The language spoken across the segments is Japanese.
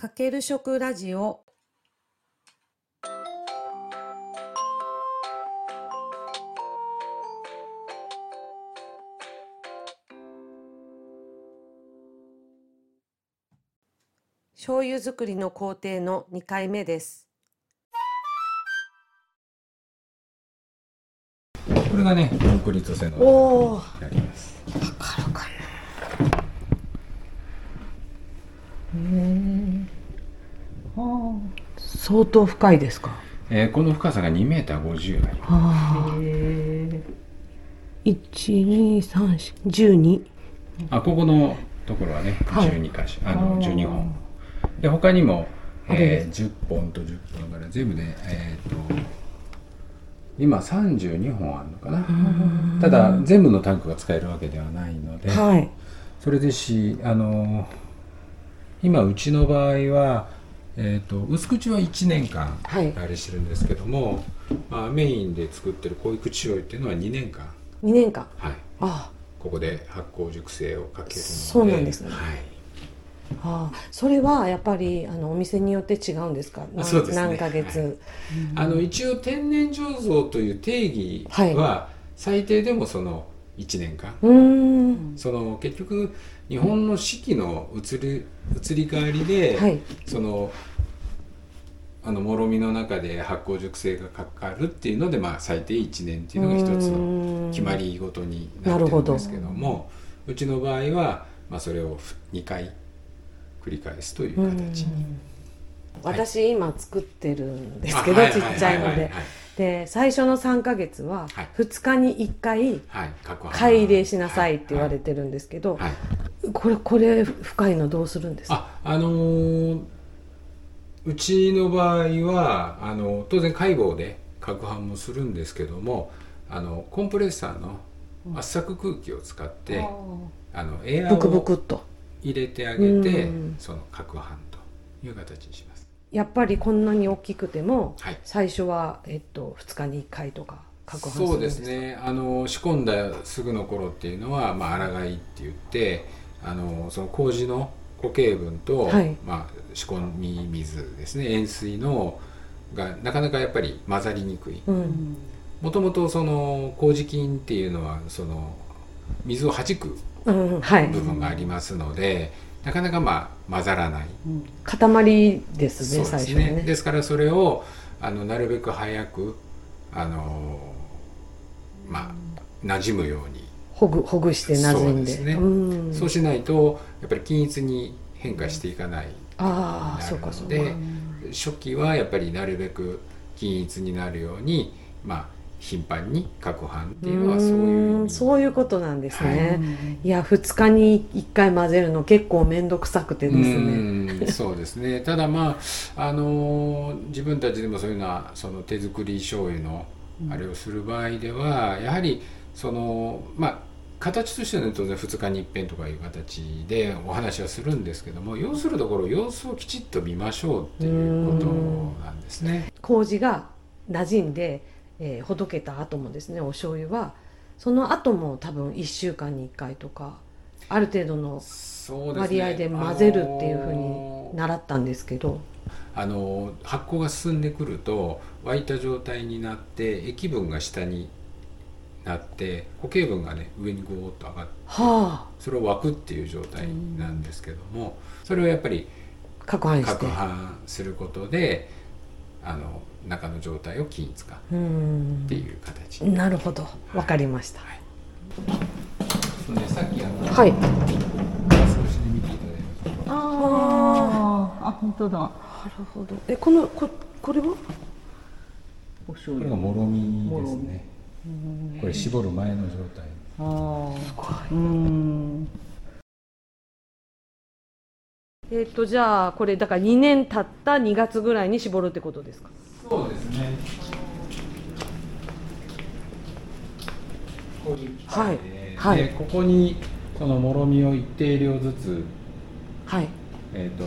かける食ラジオ。醤油作りの工程の2回目です。これがねコンクリート製のおお、わやりますかるかな。へあ、相当深いですか？えーこの深さが2メーター50あります。あ。あ。ここのところはねはい。12箇所、あのあー。12本。で他にも、えー10本と10本から全部でえっ、と今32本あるのかな。ただ全部のタンクが使えるわけではないので、はい。それでしあの今うちの場合は、えー、と薄口は1年間はい。あれしてるんですけども、まあ、メインで作ってる濃い口醤油っていうのは2年間、二年間。はい、あ。ここで発酵熟成をかけるので。そうなんですね。はい、あ、それはやっぱりあのお店によって違うんですか？何そうですね。何ヶ月？あの一応天然醸造という定義はい。は最低でもその1年間、うーん。その結局日本の四季の移り移り変わりで、はい。そのあのもろみの中で発酵熟成がかかるっていうので、まあ、最低1年っていうのが一つの決まりごとになってるんですけどもうちの場合は、まあ、それを2回繰り返すという形に。私今作ってるんですけど、ちっちゃいので。で最初の3ヶ月ははい。2日に1回はい、各班買い入れしなさいって言われてるんですけど、はい。はいこれこれ深いのどうするんですか？ああのーうちの場合はあの当然解剖で攪拌もするんですけどもあのコンプレッサーの圧搾空気を使って、あのエアブクブをクっと。入れてあげてうん。その攪拌という形にします。やっぱりこんなに大きくてもはい。最初は、えっと、2日に1回とか攪拌するんそうでですね。あの仕込んだすぐの頃っていうのは、まあ、抗いって言ってあのその麹の固形分と、はい。まあ、仕込み水ですね。塩水のがなかなかやっぱり混ざりにくい。うん。もともとその麹菌っていうのはその水をはい。部分がありますので、なかなかまあ混ざらない。塊ですねです最初はね。ですからそれをあのなるべく早くあのまあ馴染むように、ほぐほぐして馴染んで。そうね。うん。そうしないとやっぱり均一に変化していかない。ああそうかそうか。初期はやっぱりなるべく均一になるようにまあ頻繁に攪拌っていうのはそういうそういうことなんですね、い、や2日に1回混ぜるの結構面倒くさくてですね。うんそうですね。ただまああのー自分たちでもそういうのはその手作り醤油のあれをする場合では、やはりそのまあ形としては、ね、当然2日に一遍とかいう形でお話はするんですけども要するところ様子をきちっと見ましょうっていうことなんですね。麹が馴染んで、えーほどけた後もですねお醤油はその後も多分1週間に1回とかある程度の割合で混ぜるっていうふうあに習ったんですけど、あの発酵が進んでくると沸いた状態になって液分が下になって固形分がね上にゴーッと上がってはそれを沸くっていう状態なんですけどもそれをやっぱりあ攪拌して。攪拌することであの中の状態を均一化っうん。ていう形に、なるほど。わかりました。はい。それでさっきあの、はい。少しで見ていただいたあー。あ本当だ。なるほど。えこのここれは？お醤これが油もろみですねこれ絞る前の状態。ああうん。えっ、とじゃあこれだから2年経った2月ぐらいに絞るってことですか？そうですね。こういう機械で、はい。はいでここにそのもろみを一定量ずつ、はい。えっ、と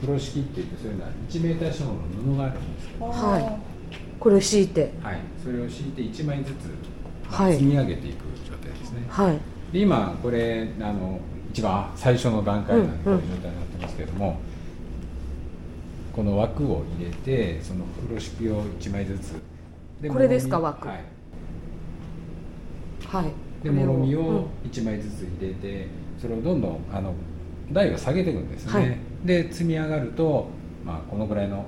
風呂敷って言ってそういうのは1メーター四方の布があるんですけど、はいこれを敷いて。はい、それを敷いて1枚ずつはい。積み上げていく状態ですね。はい。で今これあの一番最初の段階なんでこうん。ういう状態になってますけども、この枠を入れてその風呂敷を1枚ずつ。でこれですか枠。はい。はい。でもろみをうん。1枚ずつ入れてそれをどんどんあの台を下げていくんですね、はい。で積み上がると、まあ、このぐらいの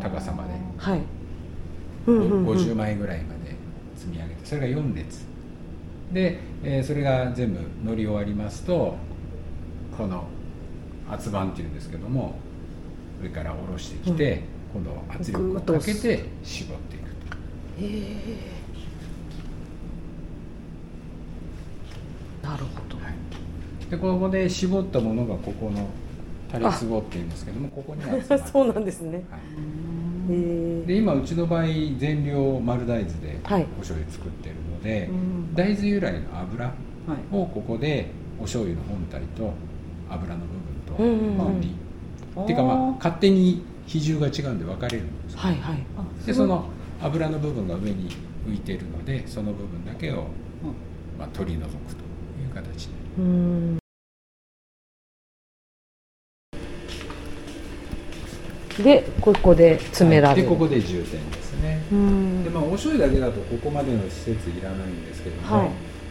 高さまではい。うんうんうん50枚ぐらいまで積み上げてそれが4列。で、えーそれが全部乗り終わりますとこの圧板っていうんですけども上から下ろしてきて、今度圧力をかけて絞っていくと。へえなるほど。はい、でここで絞ったものがここのタレツボっていうんですけどもここに集まってそうなんですね。はいで今うちの場合全量丸大豆ではい。お醤油作ってるので、うん。大豆由来の油はい。をここでお醤油の本体と油の部分と、うんうんうん。まあにっていうかまあ勝手に比重が違うんで分かれるんですよ。はいはい。あでその油の部分が上に浮いてるのでその部分だけを、まあ、取り除くという形で。うーんでここで詰められる、でここで重点ですね。でまあお醤油だけだとここまでの施設いらないんですけども、はい。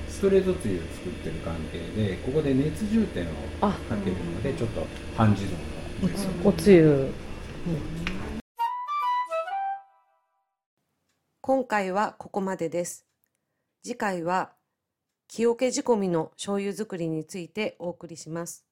ストレートつゆを作ってる関係でここで熱重点をあ。かけるのでちょっと半自動のおつゆ。今回はここまでです。次回は木桶仕込みの醤油作りについてお送りします